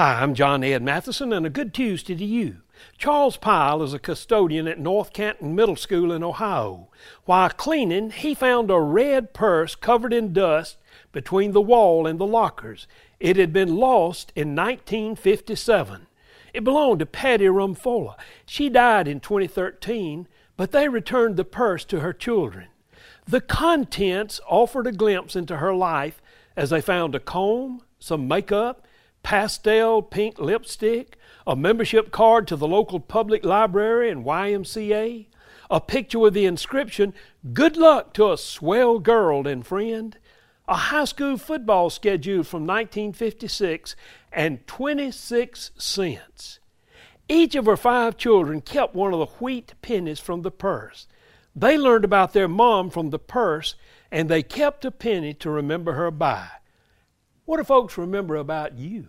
Hi, I'm John Ed Matheson, and a good Tuesday to you. Charles Pyle is a custodian at North Canton Middle School in Ohio. While cleaning, he found a red purse covered in dust between the wall and the lockers. It had been lost in 1957. It belonged to Patty Rumfola. She died in 2013, but they returned the purse to her children. The contents offered a glimpse into her life as they found a comb, some makeup, pastel pink lipstick, a membership card to the local public library and YMCA, a picture with the inscription, Good luck to a swell girl and friend, a high school football schedule from 1956, and 26 cents. Each of her five children kept one of the wheat pennies from the purse. They learned about their mom from the purse, and they kept a penny to remember her by. What do folks remember about you?